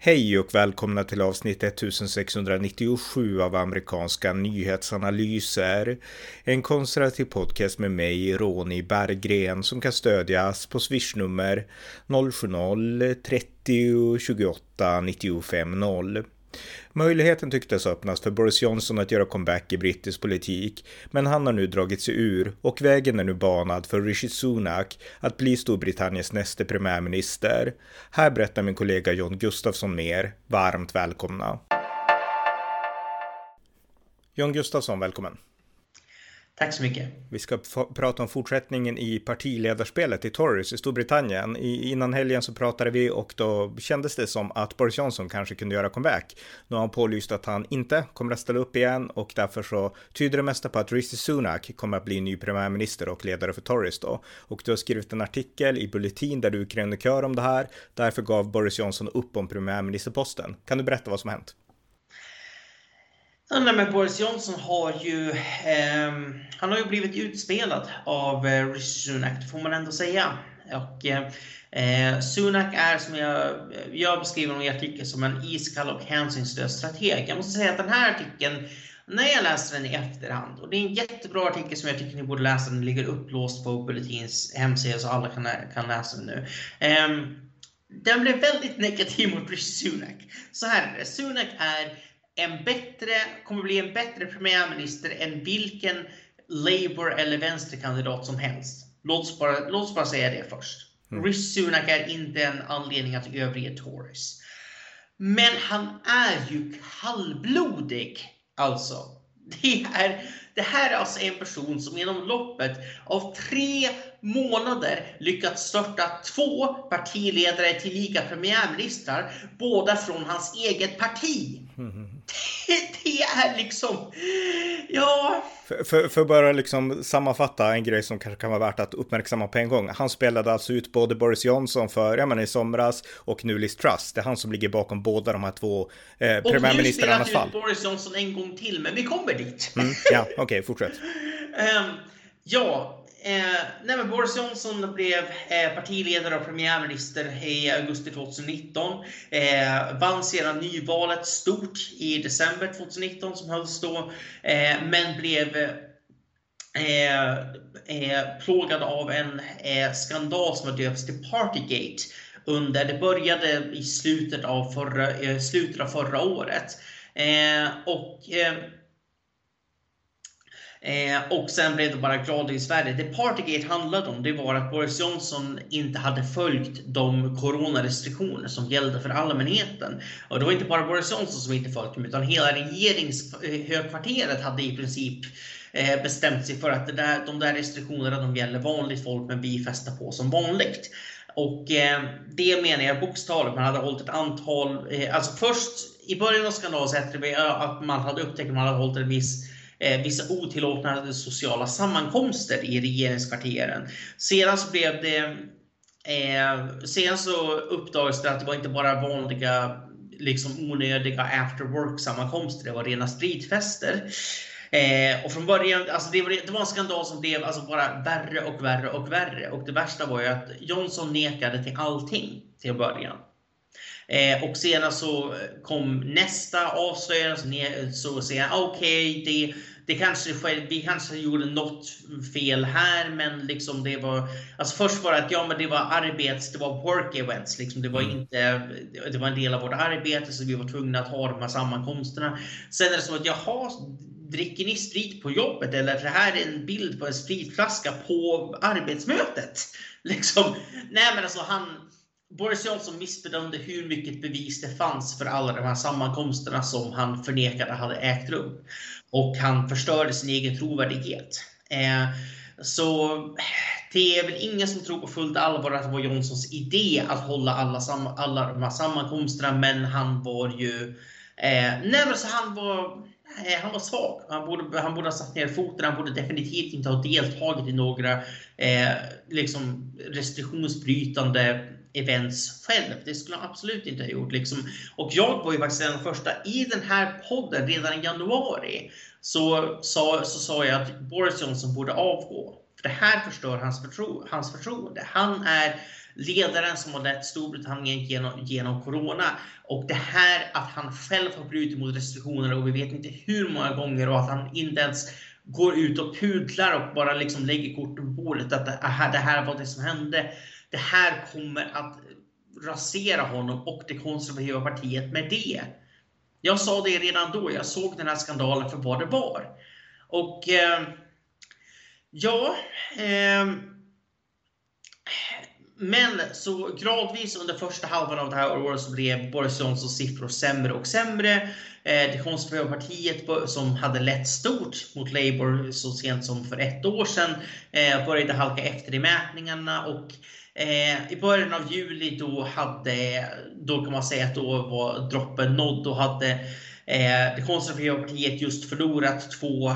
Hej och välkomna till avsnitt 1697 av amerikanska nyhetsanalyser. En konservativ podcast med mig, Ronny Berggren, som kan stödjas på swishnummer 070-30 28 95 0. Möjligheten tycktes öppnas för Boris Johnson att göra comeback i brittisk politik, men han har nu dragit sig ur och vägen är nu banad för Rishi Sunak att bli Storbritanniens näste premiärminister. Här berättar min kollega John Gustafsson mer. Varmt välkomna! John Gustafsson, välkommen! Tack så mycket. Vi ska prata om fortsättningen i partiledarspelet i Tories i Storbritannien. I, innan helgen så pratade vi och då kändes det som att Boris Johnson kanske kunde göra comeback. Nu har han pålyst att han inte kommer att ställa upp igen och därför så tyder det mesta på att Rishi Sunak kommer att bli ny premiärminister och ledare för Tories då. Och du har skrivit en artikel i Bulletin där du krönikör om det här. Därför gav Boris Johnson upp om premiärministerposten. Kan du berätta vad som har hänt? Nej, men Boris Johnson har ju, eh, han har ju blivit utspelad av eh, Rishi Sunak, får man ändå säga. Och, eh, eh, Sunak är, som jag, jag beskriver honom i artikeln, som en iskall och hänsynslös strateg. Jag måste säga att den här artikeln, när jag läser den i efterhand, och det är en jättebra artikel som jag tycker ni borde läsa, den ligger upplåst på Bulletins hemsida så alla kan, kan läsa den nu. Eh, den blev väldigt negativ mot Rishi Sunak. Så här är det, Sunak är en bättre, kommer bli en bättre premiärminister än vilken Labour eller vänsterkandidat som helst. Låt oss bara, låt oss bara säga det först. Mm. Rishi Sunak är inte en anledning att överge Tories. Men han är ju kallblodig, alltså. Det, är, det här är alltså en person som genom loppet av tre månader lyckats störta två partiledare tillika premiärministrar, båda från hans eget parti. Mm. Det, är liksom, ja. För, för, för bara liksom sammanfatta en grej som kanske kan vara värt att uppmärksamma på en gång. Han spelade alltså ut både Boris Johnson för, jag menar i somras och nu Liz Truss. Det är han som ligger bakom båda de här två eh, premiärministrarnas fall. Och nu spelar ut Boris Johnson en gång till, men vi kommer dit. Mm, ja, okej, okay, fortsätt. um, ja, Eh, nej men Boris Johnson blev eh, partiledare och premiärminister i augusti 2019. Eh, vann sedan nyvalet stort i december 2019 som hölls då. Eh, men blev eh, eh, plågad av en eh, skandal som har döpts till Partygate. Under, det började i slutet av förra, eh, slutet av förra året. Eh, och eh, Eh, och sen blev det bara glada i Sverige. Det Partygate handlade om det var att Boris Johnson inte hade följt de coronarestriktioner som gällde för allmänheten. Och det var inte bara Boris Johnson som inte följt dem utan hela regeringshögkvarteret hade i princip eh, bestämt sig för att det där, de där restriktionerna de gäller vanligt folk men vi festar på som vanligt. Och eh, det menar jag bokstavligt. Man hade hållit ett antal, eh, alltså först i början av skandalen så hette det att man hade upptäckt att man hade hållit en viss eh, vissa otillåtna sociala sammankomster i regeringskvarteren. Sedan så blev det eh, Sen så uppdagades det att det var inte bara vanliga liksom onödiga after work sammankomster, det var rena spritfester. Eh, och från början, alltså det, var, det var en skandal som blev alltså bara värre och värre och värre. Och det värsta var ju att Johnson nekade till allting till början. Eh, och sedan så kom nästa avslöjande, så, så säger han okej, okay, det, det kanske, vi kanske gjorde något fel här, men liksom det var... Alltså först var det att ja, men det var arbets, det var work events, liksom. det var mm. inte... Det var en del av vårt arbete, så vi var tvungna att ha de här sammankomsterna. Sen är det så att jaha, dricker ni sprit på jobbet? Eller det här är en bild på en spritflaska på arbetsmötet. Liksom. Nej, men alltså han Boris Johnson missbedömde hur mycket bevis det fanns för alla de här sammankomsterna som han förnekade hade ägt rum. Och han förstörde sin egen trovärdighet. Eh, så det är väl ingen som tror på fullt allvar att det var Johnsons idé att hålla alla, alla de här sammankomsterna, men han var ju... Eh, nej, men så han var, eh, han var svag. Han borde, han borde ha satt ner foten. Han borde definitivt inte ha deltagit i några eh, liksom restriktionsbrytande events själv. Det skulle han absolut inte ha gjort. Liksom. Och jag var ju faktiskt den första i den här podden redan i januari. Så sa, så sa jag att Boris Johnson borde avgå. För det här förstör hans, förtro hans förtroende. Han är ledaren som har lett Storbritannien genom, genom Corona. Och det här att han själv har brutit mot restriktionerna och vi vet inte hur många gånger och att han inte ens går ut och pudlar och bara liksom lägger korten på bordet att det här, det här var det som hände. Det här kommer att rasera honom och det konservativa partiet med det. Jag sa det redan då, jag såg den här skandalen för vad det var. Och eh, ja, eh, men så gradvis under första halvan av det här året så blev Boris Johnsons siffror sämre och sämre. Eh, det konservativa partiet som hade lett stort mot Labour så sent som för ett år sedan eh, började halka efter i mätningarna och eh, i början av juli då hade, då kan man säga att då var droppen nådd. Då hade det konservativa partiet just förlorat två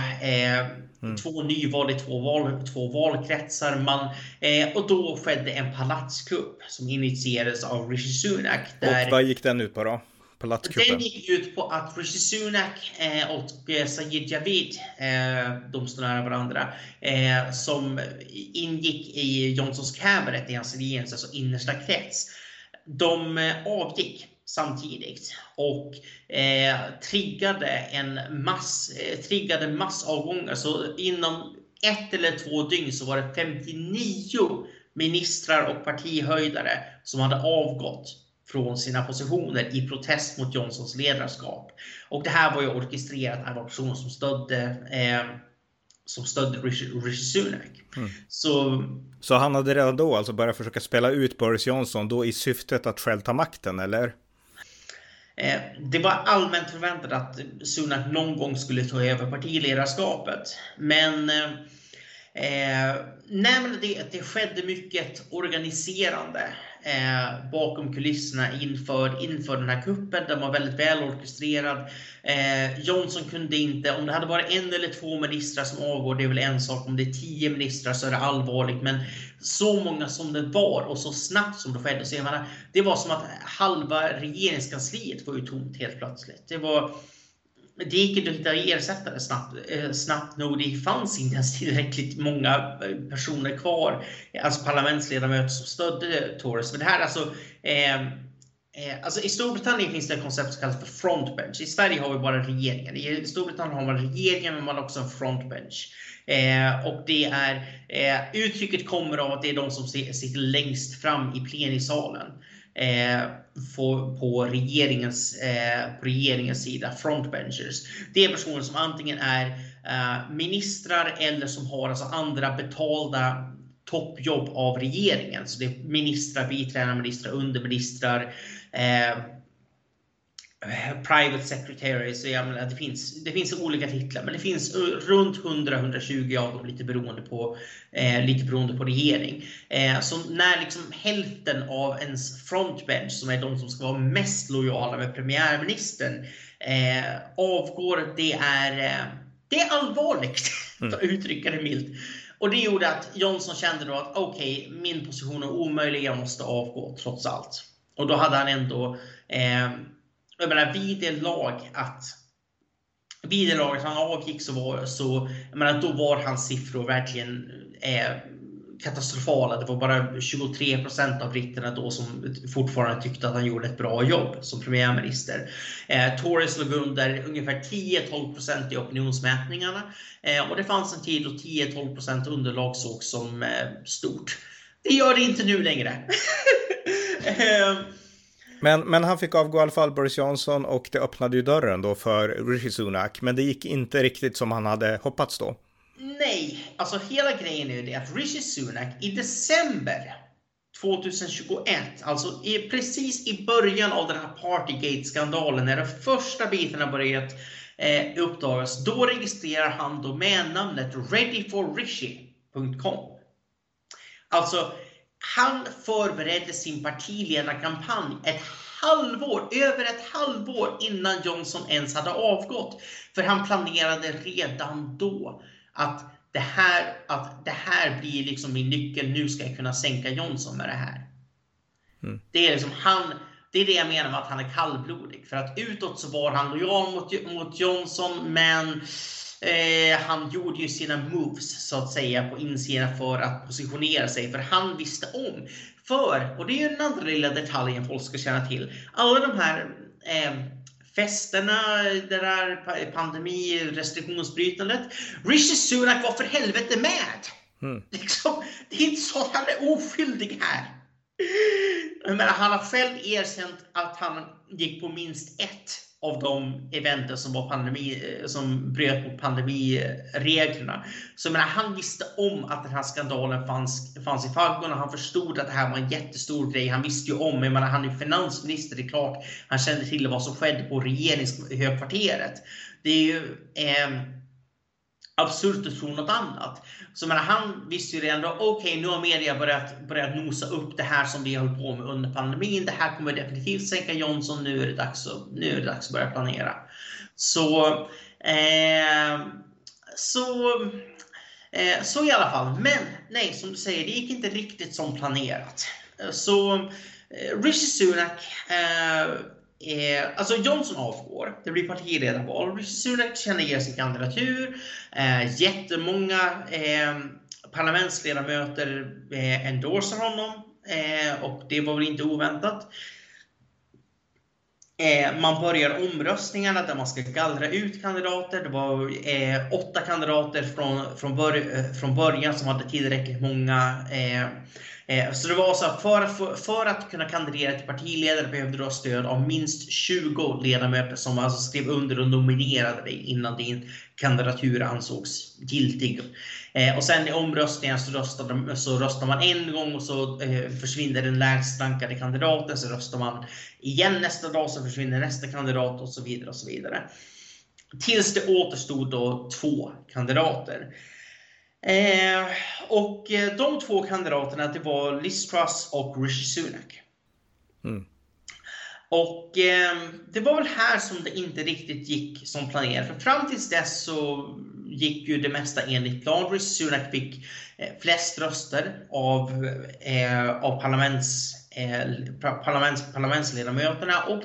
Mm. Två nyval i två, val, två valkretsar. Man, eh, och då skedde en palatskupp som initierades av Rishi Sunak. Där, och vad gick den ut på då? Den gick ut på att Rishi Sunak eh, och eh, Sajid Javid, eh, de står nära varandra, som ingick i Johnsons cabinet i hans regerings alltså innersta krets. De avgick samtidigt och eh, triggade en mass, eh, triggade massavgångar. Så inom ett eller två dygn så var det 59 ministrar och partihöjdare som hade avgått från sina positioner i protest mot Johnsons ledarskap. Och det här var ju orkestrerat av personer som stödde eh, som stödde Rishi, Sunak. Mm. Så, så han hade redan då alltså börjat försöka spela ut Boris Johnson då i syftet att själv ta makten, eller? Eh, det var allmänt förväntat att Sunak någon gång skulle ta över partiledarskapet. Men eh, eh nej, men det, det skedde mycket organiserande eh, bakom kulisserna inför, inför den här kuppen. Den var väldigt väl orkestrerad. Eh, Johnson kunde inte, om det hade varit en eller två ministrar som avgår, det är väl en sak. Om det är tio ministrar så är det allvarligt. Men så många som det var och så snabbt som det skedde. Så jag menar, det var som att halva regeringskansliet var ju tomt helt plötsligt. Det var det gick inte att hitta ersättare snabbt, eh, snabbt nog. Det fanns inte ens tillräckligt många eh, personer kvar, alltså parlamentsledamöter som stödde Tories. Men det här alltså, eh, eh, alltså I Storbritannien finns det ett koncept som kallas för frontbench. I Sverige har vi bara regeringen. I Storbritannien har man regeringen men man har också en frontbench. Eh, och det är, eh, uttrycket kommer av att det är de som sitter längst fram i plenisalen eh, Eh, på, på, regeringens, eh, på regeringens sida, frontbenchers. Det är personer som antingen är eh, ministrar eller som har alltså andra betalda toppjobb av regeringen. Så det är ministrar, biträdande ministrar, underministrar, eh, Private Secretary, så jag menar, det, finns, det finns olika titlar, men det finns runt 100-120 av dem, lite beroende på, eh, lite beroende på regering. Eh, så när liksom hälften av ens frontbench, som är de som ska vara mest lojala med premiärministern, eh, avgår, det är, eh, det är allvarligt, mm. att uttrycka det milt. Och det gjorde att Johnson kände då att okej, okay, min position är omöjlig, jag måste avgå trots allt. Och då hade han ändå eh, jag menar, vid det lag att vid det laget han avgick så var, så, jag menar, då var hans siffror verkligen eh, katastrofala. Det var bara 23 procent av britterna då som fortfarande tyckte att han gjorde ett bra jobb som premiärminister. Eh, Tories låg under ungefär 10-12 procent i opinionsmätningarna eh, och det fanns en tid då 10-12 procent underlag sågs som eh, stort. Det gör det inte nu längre. Eh, men, men han fick avgå i alla fall, Boris Johnson, och det öppnade ju dörren då för Rishi Sunak. Men det gick inte riktigt som han hade hoppats då. Nej, alltså hela grejen är ju det att Rishi Sunak i december 2021, alltså i, precis i början av den här Partygate-skandalen, när de första bitarna börjat eh, uppdagas, då registrerar han domännamnet readyforrishi.com. Alltså, han förberedde sin partiledarkampanj ett halvår, över ett halvår innan Johnson ens hade avgått. För han planerade redan då att det här, att det här blir liksom min nyckel, nu ska jag kunna sänka Johnson med det här. Mm. Det är liksom han, det är det jag menar med att han är kallblodig. För att utåt så var han lojal mot, mot Johnson, men eh, han gjorde ju sina moves så att säga på insidan för att positionera sig. För han visste om. För, och det är ju den andra lilla detaljen folk ska känna till. Alla de här eh, festerna, det där pandemi, restriktionsbrytandet. Rishi Sunak var för helvete med! Mm. Liksom, det är inte så att han är oskyldig här. Jag menar, han har själv erkänt att han gick på minst ett av de eventen som, var pandemi, eh, som bröt mot pandemireglerna. Så jag menar, han visste om att den här skandalen fanns, fanns i faggorna. Han förstod att det här var en jättestor grej. Han visste ju om, jag menar, han är finansminister, det är klart. Han kände till vad som skedde på regeringshögkvarteret. Det är ju eh, absurt att tro något annat. Så men han visste ju redan då, okej okay, nu har media börjat, börjat nosa upp det här som vi höll på med under pandemin. Det här kommer definitivt sänka Johnson. Nu är det dags att, nu är det dags att börja planera. Så, eh, så, eh, så i alla fall. Men nej, som du säger, det gick inte riktigt som planerat. Så eh, Rishi Sunak eh, Eh, alltså Johnson avgår. Det blir partiledarval. Rishi Sunak känner igen sin kandidatur. Eh, jättemånga eh, parlamentsledamöter eh, endorsar honom. Eh, och det var väl inte oväntat. Eh, man börjar omröstningarna där man ska gallra ut kandidater. Det var eh, åtta kandidater från, från, bör, eh, från början som hade tillräckligt många Eh, Eh, så det var så att för, för, för, att kunna kandidera till partiledare behövde du ha stöd av minst 20 ledamöter som alltså skrev under och nominerade dig innan din kandidatur ansågs giltig. Eh, och sen i omröstningen så röstar, så röstar man en gång och så eh, försvinner den lägst rankade kandidaten. Så röstar man igen nästa dag så försvinner nästa kandidat och så vidare. och så vidare. Tills det återstod då två kandidater. Eh, och eh, de två kandidaterna det var Liz Truss och Rishi Sunak. Mm. Och eh, det var väl här som det inte riktigt gick som planerat. För fram tills dess så gick ju det mesta enligt plan. Rishi Sunak fick eh, flest röster av, eh, av parlaments, parlaments, parlamentsledamöterna. Och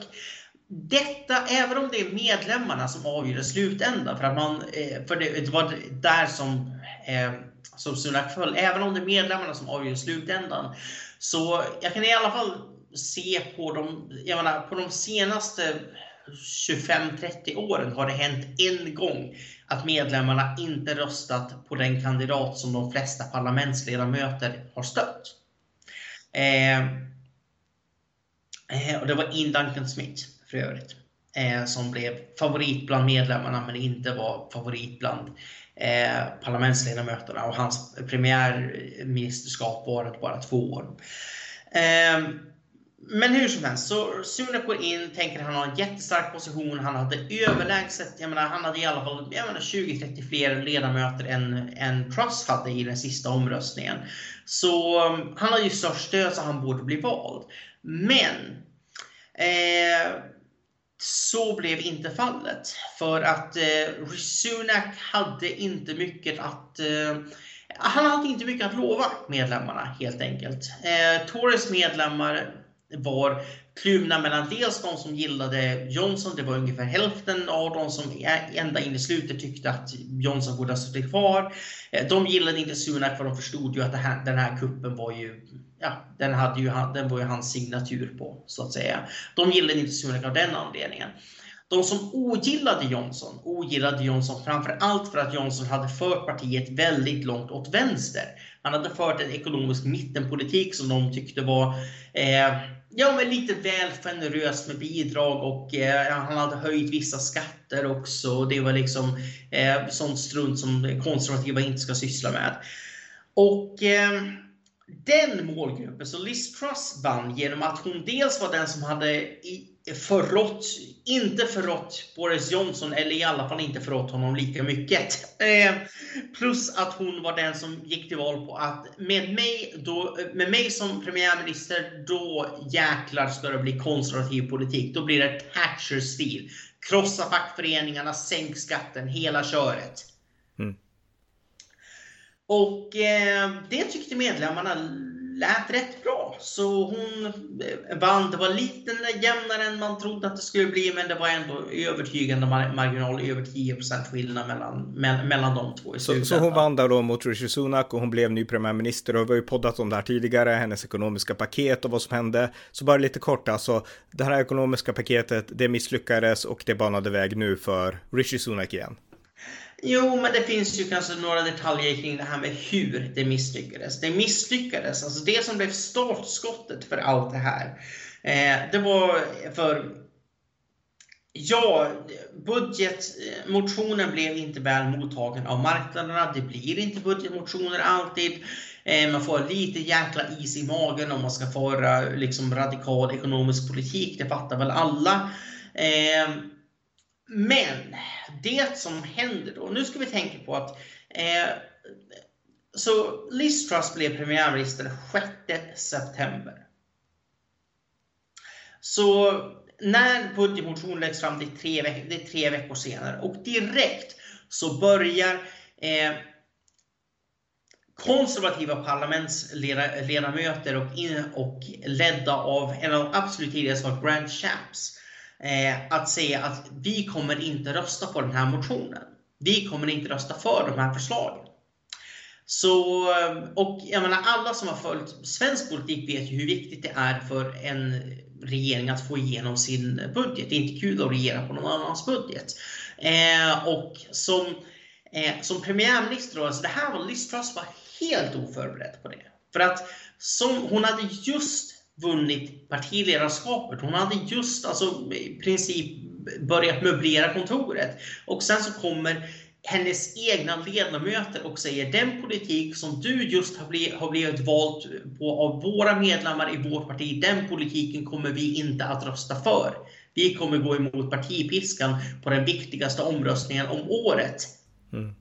detta, även om det är medlemmarna som avgör i slutändan, för, att man, eh, för det, det var där som eh, som Sunak föll, även om det är medlemmarna som avgör i slutändan. Så jag kan i alla fall se på de, jag menar, på de senaste 25-30 åren har det hänt en gång att medlemmarna inte röstat på den kandidat som de flesta parlamentsledamöter har stött. Eh, eh, och det var Ian Duncan Smith för övrigt. Eh, som blev favorit bland medlemmarna men inte var favorit bland eh, parlamentsledamöterna och hans premiärministerskap varade bara två år. Eh, men hur som helst, så Sunak går in, tänker han har en jättestark position. Han hade överlägset, jag menar, han hade i alla fall 20-30 fler ledamöter än, än Truss hade i den sista omröstningen. Så ehm, han har ju störst stöd så han borde bli vald. Men eh, så blev inte fallet. För att eh, Sunak hade inte mycket att eh, han hade inte mycket att lova medlemmarna helt enkelt. Eh, Tories medlemmar var kluvna mellan dels de som gillade Johnson, det var ungefär hälften av dem som ända in i slutet tyckte att Johnson borde ha suttit kvar. Eh, de gillade inte Sunak för de förstod ju att här, den här kuppen var ju, ja, den, hade ju, den var ju hans signatur på, så att säga. De gillade inte Sunak av den anledningen. De som ogillade Johnson ogillade Johnson framför allt för att Johnson hade fört partiet väldigt långt åt vänster. Han hade fört en ekonomisk mittenpolitik som de tyckte var eh, ja, men lite väl generös med bidrag och eh, han hade höjt vissa skatter också. Det var liksom eh, sånt strunt som konservativa inte ska syssla med. Och eh, den målgruppen, så Liz Truss vann genom att hon dels var den som hade förrått, inte förrått Boris Johnson, eller i alla fall inte förrått honom lika mycket. Eh, plus att hon var den som gick till val på att med mig, då, med mig som premiärminister, då jäklar ska det bli konservativ politik. Då blir det Thatcher-stil. Krossa fackföreningarna, sänk skatten, hela köret. Och eh, det tyckte medlemmarna lät rätt bra. så hon eh, vann. Det var lite jämnare än man trodde att det skulle bli, men det var ändå övertygande marginal, över 10 skillnad mellan, mellan de två. I så, så hon vann där då mot Rishi Sunak och hon blev ny premiärminister och vi har ju poddat om det här tidigare, hennes ekonomiska paket och vad som hände. Så bara lite kort alltså, det här ekonomiska paketet, det misslyckades och det banade väg nu för Rishi Sunak igen. Jo, men det finns ju kanske några detaljer kring det här med hur det misslyckades. Det misslyckades, alltså det som blev startskottet för allt det här. Eh, det var för Ja, budgetmotionen eh, blev inte väl mottagen av marknaderna. Det blir inte budgetmotioner alltid. Eh, man får lite jäkla is i magen om man ska föra liksom radikal ekonomisk politik. Det fattar väl alla. Eh, men det som händer då, nu ska vi tänka på att eh, så Liz Truss blev premiärminister 6 september. Så när budgetmotionen läggs fram, det är, tre, det är tre veckor senare, och direkt så börjar eh, konservativa parlamentsledamöter och, in, och ledda av en av de absolut tidigaste var Grant Shapps eh, att säga att vi kommer inte rösta på den här motionen. Vi kommer inte rösta för de här förslagen. Så, eh, och jag menar, alla som har följt svensk politik vet ju hur viktigt det är för en regering att få igenom sin budget. Det är inte kul att regera på någon annans budget. Eh, och som, eh, som premiärminister, alltså det här var Liz Truss var helt oförberedd på det. För att som, hon hade just vunnit partiledarskapet. Hon hade just alltså, i princip börjat möblera kontoret. Och sen så kommer hennes egna ledamöter och säger den politik som du just har blivit, har blivit vald på av våra medlemmar i vårt parti, den politiken kommer vi inte att rösta för. Vi kommer gå emot partipiskan på den viktigaste omröstningen om året. Mm.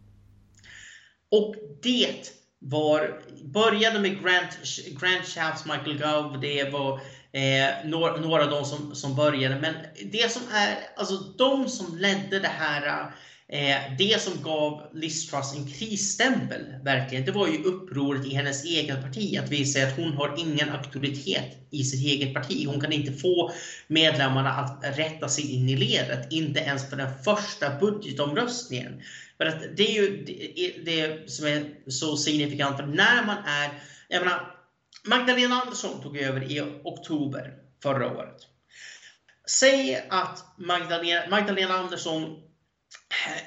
Och det var, började med Grant, Grant Shafts, Michael Gove, det var eh, några, några av de som, som började. Men det som är, alltså de som ledde det här, eh, Eh, det som gav Liz Truss en krisstämpel, verkligen, det var ju upproret i hennes eget parti. Att visa att hon har ingen auktoritet i sitt eget parti. Hon kan inte få medlemmarna att rätta sig in i ledet, inte ens för den första budgetomröstningen. För att det är ju det, det som är så signifikant. För när man är, jag menar, Magdalena Andersson tog över i oktober förra året. Säg att Magdalena, Magdalena Andersson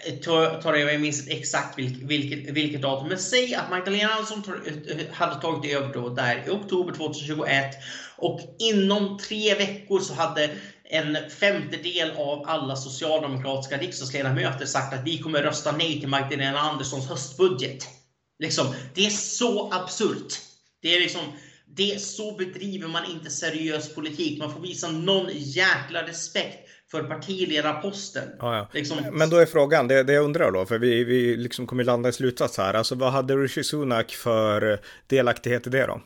Eh, tar jag minns inte exakt vilket, vilket, vilket datum, men säg att Magdalena Andersson eh, hade tagit över då där i oktober 2021 och inom tre veckor så hade en femtedel av alla socialdemokratiska riksdagsledamöter sagt att vi kommer rösta nej till Magdalena Anderssons höstbudget. Liksom, det är så absurt. Det är liksom, det är så bedriver man inte seriös politik. Man får visa någon jäkla respekt för partiledarposten. Ja, ja. Liksom... Men då är frågan, det, det jag undrar då, för vi, vi liksom kommer landa i slutsats här. Alltså vad hade Rishi Sunak för delaktighet i det då?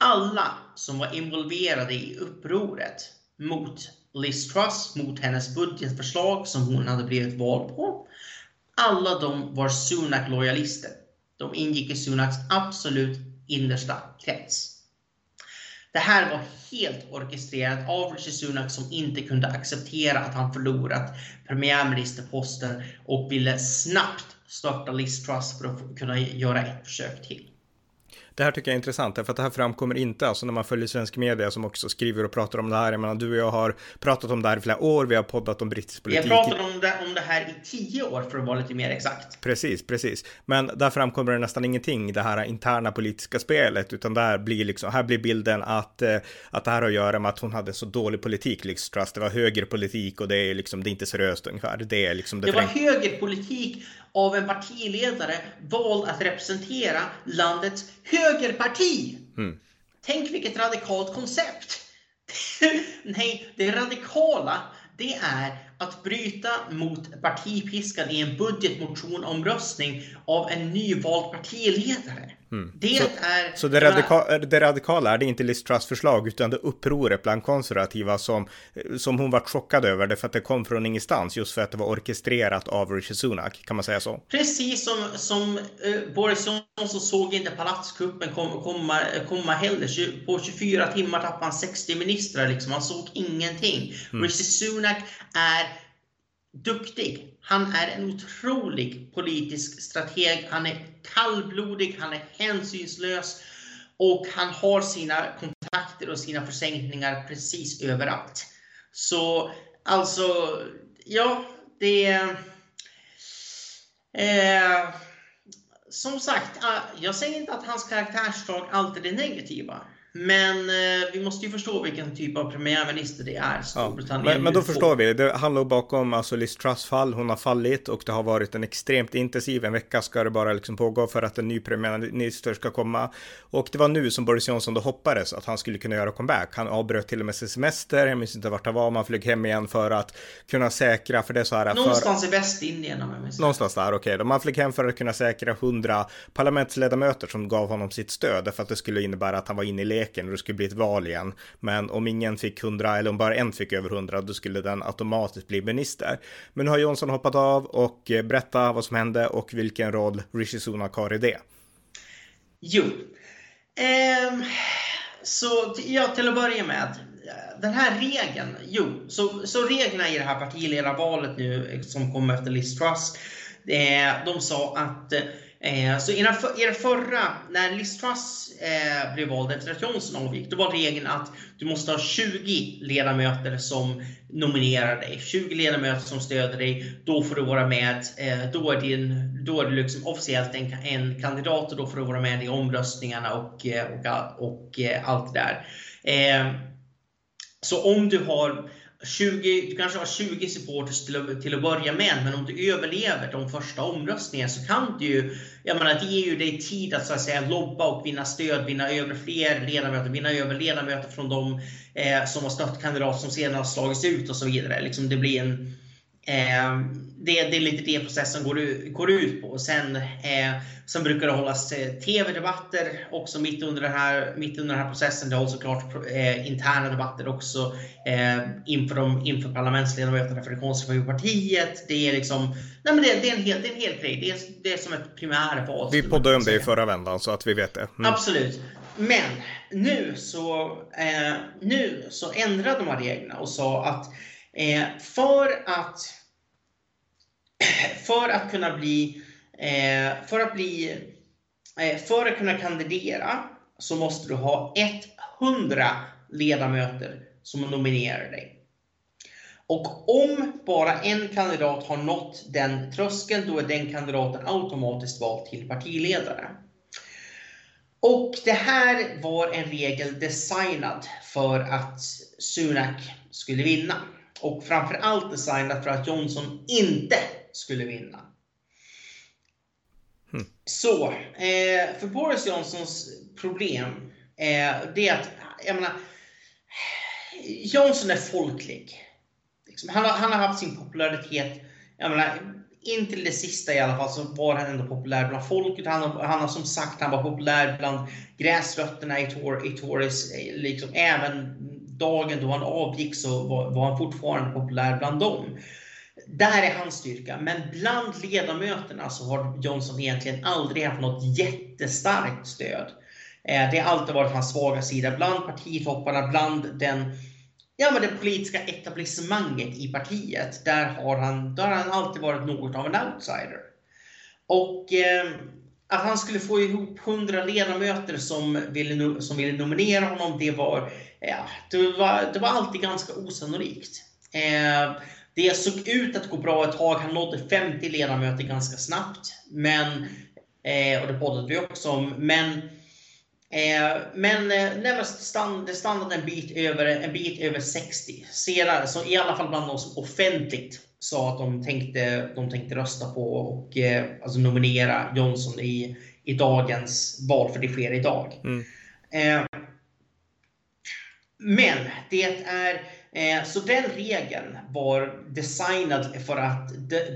alla som var involverade i upproret mot Liz Truss, mot hennes budgetförslag som hon hade blivit vald på. Alla de var Sunak-lojalister. De ingick i Sunaks absolut innersta krets. Det här var helt orkestrerat av Rishi Sunak som inte kunde acceptera att han förlorat premiärministerposten och ville snabbt starta Liz Truss för att kunna göra ett försök till. Det här tycker jag är intressant, för att det här framkommer inte, alltså när man följer svensk media som också skriver och pratar om det här. Jag menar, du och jag har pratat om det här i flera år, vi har poddat om brittisk politik. Vi har pratat om det, om det här i tio år för att vara lite mer exakt. Precis, precis. Men där framkommer det nästan ingenting, det här interna politiska spelet, utan där blir liksom, här blir bilden att, eh, att det här har att göra med att hon hade så dålig politik, Liz Truss. Det var högerpolitik och det är liksom, det är inte seriöst ungefär. Det är liksom det, det var högerpolitik av en partiledare vald att representera landets högerparti. Mm. Tänk vilket radikalt koncept! Nej, det radikala det är att bryta mot partipiskan i en budgetmotionomröstning av en nyvald partiledare. Mm. Det så, är... Så det, radika det radikala är det inte Liz Truss förslag utan det upproret bland konservativa som, som hon var chockad över det för att det kom från ingenstans just för att det var orkestrerat av Rishi Sunak, kan man säga så? Precis som, som uh, Boris Johnson såg inte palatskuppen komma, komma, komma heller. På 24 timmar tappade han 60 ministrar liksom. Han såg ingenting. Mm. Rishi Sunak är duktig. Han är en otrolig politisk strateg. Han är kallblodig, han är hänsynslös och han har sina kontakter och sina försänkningar precis överallt. Så alltså, ja, det... Eh, som sagt, ah, jag säger inte att hans karaktärsdrag alltid är negativa. Men eh, vi måste ju förstå vilken typ av premiärminister det är Storbritannien ja, men, men då förstår vi. Det handlar bakom alltså Liz Truss fall. Hon har fallit och det har varit en extremt intensiv. En vecka ska det bara liksom pågå för att en ny premiärminister ska komma. Och det var nu som Boris Johnson då hoppades att han skulle kunna göra comeback. Han avbröt till och med sin semester. Jag minns inte vart det var. Man flög hem igen för att kunna säkra. För det så här. Någonstans för... i Västindien om jag minns Någonstans där, okej. Okay. Man flög hem för att kunna säkra hundra parlamentsledamöter som gav honom sitt stöd. För att det skulle innebära att han var inne i leken och det skulle bli ett val igen. Men om ingen fick 100 eller om bara en fick över 100 då skulle den automatiskt bli minister. Men nu har Johnson hoppat av och eh, berätta vad som hände och vilken roll Rishi Sunak har i det. Jo, ehm, så ja, till att börja med. Den här regeln, jo, så, så reglerna i det här partiledarvalet nu eh, som kom efter Liz Truss, eh, de sa att eh, Eh, så i den förra, när Liz Truss eh, blev vald efter att Johnson avgick, då var regeln att du måste ha 20 ledamöter som nominerar dig. 20 ledamöter som stöder dig. Då får du vara med. Eh, då är, din, då är du liksom officiellt en, en kandidat och då får du vara med i omröstningarna och, eh, och, och, och allt det där. Eh, så om du har 20, du kanske har 20 supporters till att, till att börja med, men om du överlever de första omröstningarna så kan du ju, jag menar det ger ju dig tid att så att säga lobba och vinna stöd, vinna över fler ledamöter, vinna över ledamöter från de eh, som har stött kandidat som senare har slagits ut och så vidare. Liksom det blir en Eh, det, det, är lite det processen går, går ut på. Sen, eh, sen brukar det hållas eh, tv-debatter också mitt under, den här, mitt under den här processen. Det hålls såklart eh, interna debatter också eh, inför, de, inför parlamentsledamöterna för det konservativa partiet. Det är liksom, nej men det, det, är, en hel, det är en hel grej. Det är, det är som ett primärval. Vi poddade om det i förra vändan så att vi vet det. Mm. Absolut. Men nu så, nu så ändrade de här reglerna och sa att för att för att kunna bli, eh, för att bli, eh, för att kunna kandidera så måste du ha 100 ledamöter som nominerar dig. Och om bara en kandidat har nått den tröskeln, då är den kandidaten automatiskt vald till partiledare. Och det här var en regel designad för att Sunak skulle vinna. Och framförallt designat för att Johnson inte skulle vinna. Hmm. Så, eh, för Boris Johnsons problem eh, det är att, jag menar, Johnson är folklig. Liksom, han, har, han har haft sin popularitet, jag menar, intill det sista i alla fall så var han ändå populär bland folket. Han, han har som sagt, han var populär bland gräsrötterna i, Tor, i Tories. Eh, liksom, även dagen då han avgick så var, var han fortfarande populär bland dem. Där är hans styrka. Men bland ledamöterna så har Johnson egentligen aldrig haft något jättestarkt stöd. Eh, det har alltid varit hans svaga sida. Bland partitopparna, bland den, ja, men det politiska etablissemanget i partiet. Där har, han, där har han alltid varit något av en outsider. Och eh, att han skulle få ihop 100 ledamöter som ville, som ville nominera honom, det var, ja, det var, det var alltid ganska osannolikt. Eh, det såg ut att gå bra ett tag. Han nådde 50 ledamöter ganska snabbt. Men, eh, och det poddade vi också om. Men, eh, men eh, stand, det stannade en bit, över, en bit över 60. Sedan, så I alla fall bland de som offentligt sa att de tänkte, de tänkte rösta på och eh, alltså nominera Johnson i, i dagens val, för det sker idag. Mm. Eh, men det är Eh, så den regeln var designad för att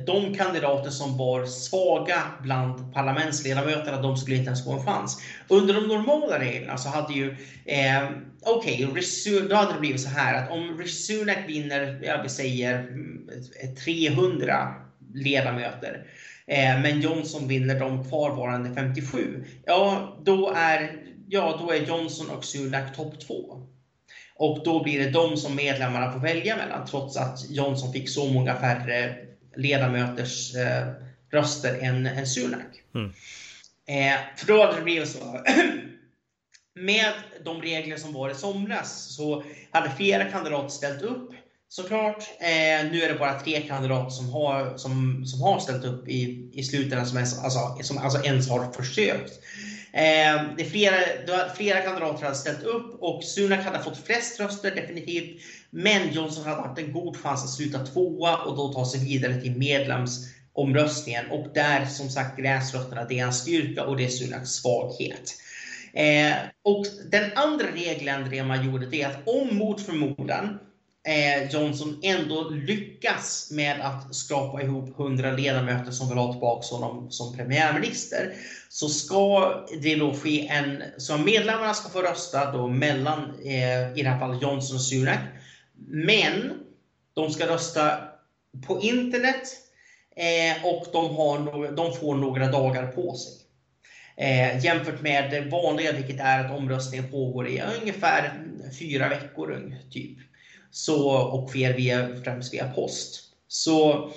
de, kandidater som var svaga bland parlamentsledamöterna, de skulle inte ens få en chans. Under de normala reglerna så hade ju, eh, okej, okay, då hade det blivit så här att om Rishi Sunak vinner, jag vill säga mm, 300 ledamöter, eh, men Johnson vinner de kvarvarande 57, ja då är, ja, då är Johnson och Sunak topp två. Och då blir det de som medlemmarna får välja mellan trots att Johnson fick så många färre ledamöters eh, röster än, än Sunak. Mm. Eh, för då hade det blivit så. med de regler som var i somras så hade flera kandidater ställt upp såklart. Eh, nu är det bara tre kandidater som har, som, som har ställt upp i, i slutändan som, ens, alltså, som alltså ens har försökt. Eh, det är flera, flera kandidater hade ställt upp och Sunak hade fått flest röster definitivt. Men Johnson hade haft en god chans att sluta tvåa och då ta sig vidare till medlemsomröstningen. Och där som sagt gräsrötterna, det är hans styrka och det är Sunaks svaghet. Eh, och den andra regeländringen man gjorde det är att om mot förmodan Eh, Johnson ändå lyckas med att skrapa ihop 100 ledamöter som vill ha tillbaka honom som premiärminister, så ska det då ske en, så medlemmarna ska få rösta då mellan, eh, i det här fallet Johnson och Sunak, men de ska rösta på internet eh, och de, har, de får några dagar på sig. Eh, jämfört med det vanliga, vilket är att omröstningen pågår i ungefär fyra veckor. typ så, och sker via, främst via post. Så,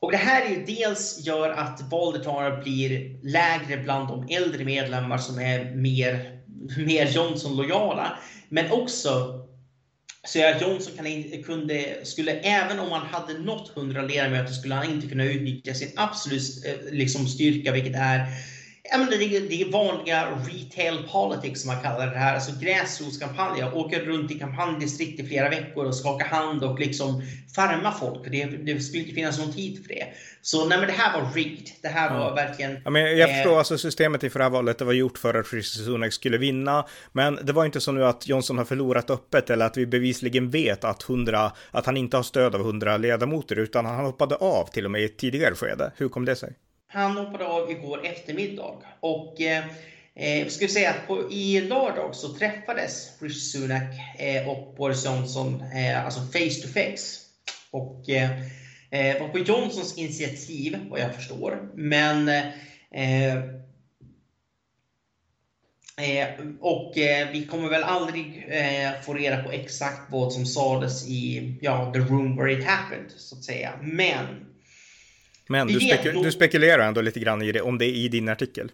och det här är dels gör att valdeltagandet blir lägre bland de äldre medlemmar som är mer, mer Johnson-lojala. Men också så att Johnson kan, kunde, skulle, även om han hade nått 100 ledamöter, skulle han inte kunna utnyttja sin absolut eh, liksom, styrka, vilket är det, det är vanliga retail politics som man kallar det här, alltså gräsrotskampanjer. Åka runt i kampanjdistrikt i flera veckor och skaka hand och liksom farma folk. Det, det skulle inte finnas någon tid för det. Så nej, men det här var rigged. Det här var verkligen... Ja, men jag förstår, eh, alltså systemet i förra valet det var gjort för att Rishi Sunak skulle vinna. Men det var inte så nu att Johnson har förlorat öppet eller att vi bevisligen vet att, 100, att han inte har stöd av 100 ledamöter utan han hoppade av till och med i ett tidigare skede. Hur kom det sig? Han hoppade av igår eftermiddag. Och eh, skulle säga att på, i lördag så träffades Rishi Sunak eh, och Boris Johnson eh, alltså face to face. Och eh, eh var på Johnsons initiativ vad jag förstår. Men eh, eh och eh, vi kommer väl aldrig eh, få reda på exakt vad som sades i ja, the room where it happened, så att säga. Men men du, spekul du, spekulerar ändå lite grann i det, om det är i din artikel.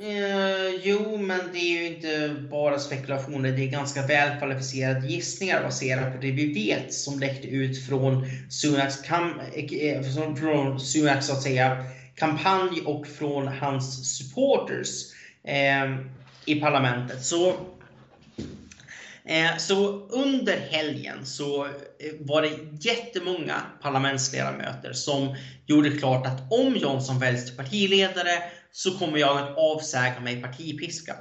Uh, jo, men det är ju inte bara spekulationer. Det är ganska väl kvalificerade gissningar baserat på det vi vet som läckte ut från Sunaks, kam eh, från Sunaks så att säga, kampanj och från hans supporters eh, i parlamentet. Så Eh, Eh, så under helgen så eh, var det jättemånga parlamentsledamöter som gjorde klart att om Johnson väljs till partiledare så kommer jag att avsäga mig partipiskan.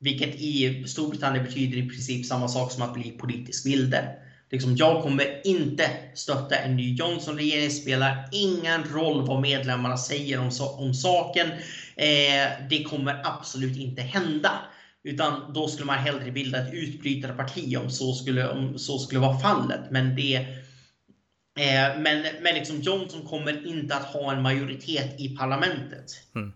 Vilket i Storbritannien betyder i princip samma sak som att bli politisk vilde. Liksom, jag kommer inte stötta en ny Johnson-regering. Det spelar ingen roll vad medlemmarna säger om, om saken. Eh, det kommer absolut inte hända. Utan då skulle man hellre bilda ett utbrytarparti om så skulle, om så skulle vara fallet. Men, det, eh, men, men liksom Johnson kommer inte att ha en majoritet i parlamentet. Mm.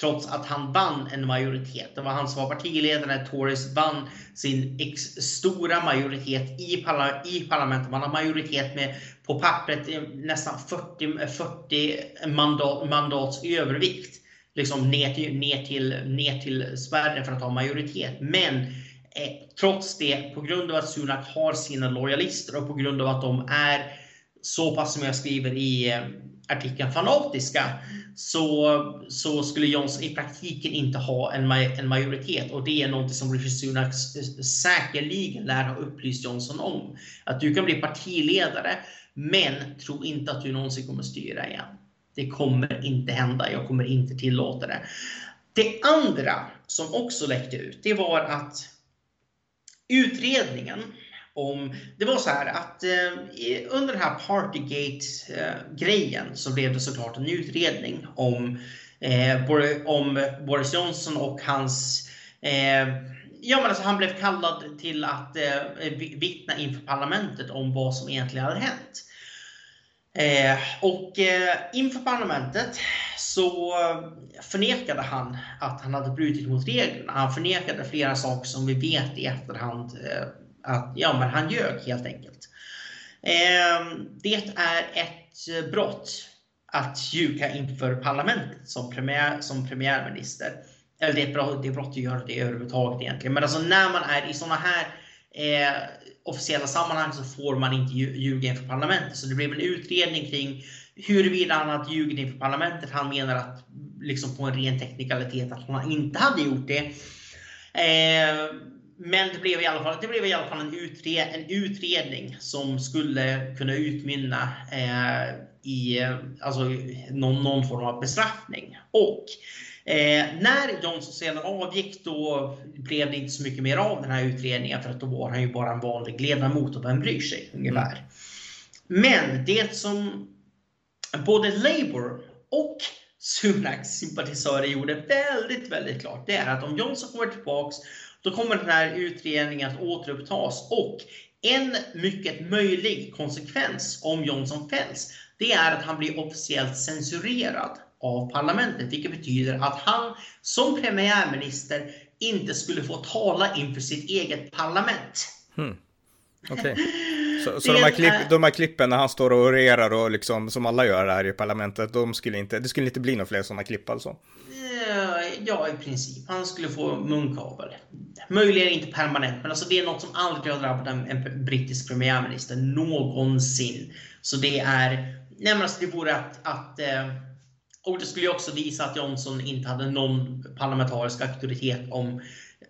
Trots att han vann en majoritet. Det var han som var partiledare när Tories vann sin ex stora majoritet i, parla i parlamentet. Man har majoritet med på pappret nästan 40, 40 mandat, mandats övervikt liksom ner till, ner till, ner till spärren för att ha majoritet. Men eh, trots det, på grund av att Sunak har sina lojalister och på grund av att de är så pass som jag skriver i eh, artikeln fanatiska så, så skulle Johnson i praktiken inte ha en, en majoritet och det är något som Rishi Sunak säkerligen lär ha upplyst Johnson om. Att du kan bli partiledare men tro inte att du någonsin kommer styra igen. Det kommer inte hända. Jag kommer inte tillåta det. Det andra som också läckte ut, det var att utredningen om... Det var så här att eh, under den här Partygate-grejen eh, så blev det såklart en utredning om, eh, om Boris Johnson och hans... Eh, ja, men alltså han blev kallad till att eh, vittna inför parlamentet om vad som egentligen hade hänt. Eh, och eh, inför parlamentet så förnekade han att han hade brutit mot reglerna. Han förnekade flera saker som vi vet i efterhand eh, att ja, men han ljög helt enkelt. Eh, det är ett brott att ljuga inför parlamentet som, premiär, som premiärminister. Eller det är ett brott, det är brott att göra det överhuvudtaget egentligen. Men alltså när man är i sådana här eh, officiella sammanhang så får man inte ljuga inför parlamentet. Så det blev en utredning kring huruvida han hade ljugit inför parlamentet. Han menar att liksom på en ren teknikalitet att han inte hade gjort det. Eh, men det blev i alla fall, det blev i alla fall en, utred, en utredning som skulle kunna utmynna eh, i alltså, någon, någon form av bestraffning. Och Eh, när Johnson sedan avgick då blev det inte så mycket mer av den här utredningen för att då var han ju bara en vanlig ledamot och vem bryr sig ungefär. Men det som både Labour och Sunaks sympatisörer gjorde väldigt, väldigt klart det är att om Johnson kommer tillbaks då kommer den här utredningen att återupptas och en mycket möjlig konsekvens om Johnson fälls det är att han blir officiellt censurerad av parlamentet, vilket betyder att han som premiärminister inte skulle få tala inför sitt eget parlament. Hmm. Okay. Så, så de, här klipp, de här klippen när han står och orerar och liksom som alla gör här i parlamentet, de skulle inte, det skulle inte bli några fler sådana klipp alltså? Eh, ja, i princip. Han skulle få munkavel. Möjligen inte permanent, men alltså det är något som aldrig har drabbat en, en brittisk premiärminister någonsin. Så det är, nej men alltså det vore att, att eh, och det skulle ju också visa att Johnson inte hade någon parlamentarisk auktoritet om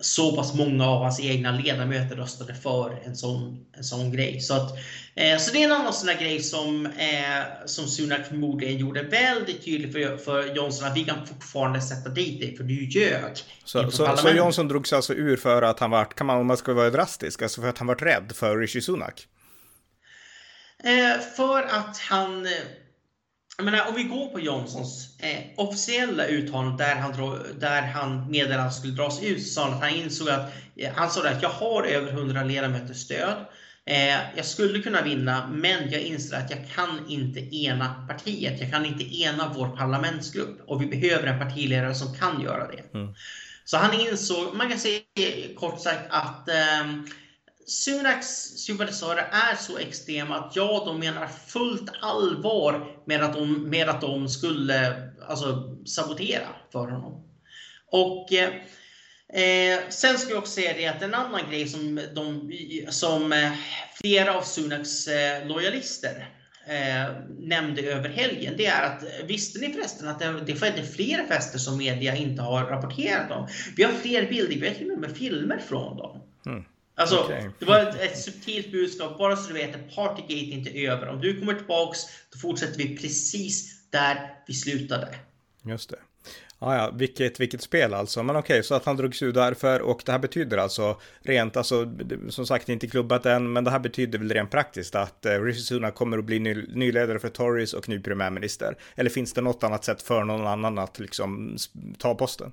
så pass många av hans egna ledamöter röstade för en sån, en sån grej. Så, att, eh, så det är en annan sån där grej som, eh, som Sunak förmodligen gjorde väldigt tydligt för, för Johnson att vi kan fortfarande sätta dit dig för du ljög. Så, så, så, Johnson drog sig alltså ur för att han var, kan man, om man ska vara drastisk, alltså för att han var rädd för Rishi Sunak? Eh, för att han jag menar, om vi går på Johnsons eh, officiella uttalande där han, där han meddelade att han skulle dras ut, så sa han att han insåg att eh, han sa att jag har över 100 ledamöters stöd. Eh, jag skulle kunna vinna, men jag inser att jag kan inte ena partiet. Jag kan inte ena vår parlamentsgrupp och vi behöver en partiledare som kan göra det. Mm. Så han insåg, man kan säga kort sagt att eh, Sunaks sympatisörer är så extrema att ja, de menar fullt allvar med att de, med att de skulle alltså, sabotera för honom. Och eh, eh sen ska jag också säga det att en annan grej som, de, som eh, flera av Sunaks eh, lojalister eh, nämnde över helgen, det är att visste ni förresten att det, det skedde fler fester som media inte har rapporterat om? Vi har fler bilder, vi har till och med filmer från dem. Alltså, okay. det var ett, ett subtilt budskap. Bara så du vet att Partygate är inte över. Om du kommer tillbaks, då fortsätter vi precis där vi slutade. Just det. Ah, ja, vilket, vilket spel alltså. Men okej, okay, så att han drogs ur därför och det här betyder alltså rent, alltså som sagt inte klubbat än, men det här betyder väl rent praktiskt att eh, Rishi Sunak kommer att bli ny, ny ledare för Tories och ny premiärminister. Eller finns det något annat sätt för någon annan att liksom ta posten?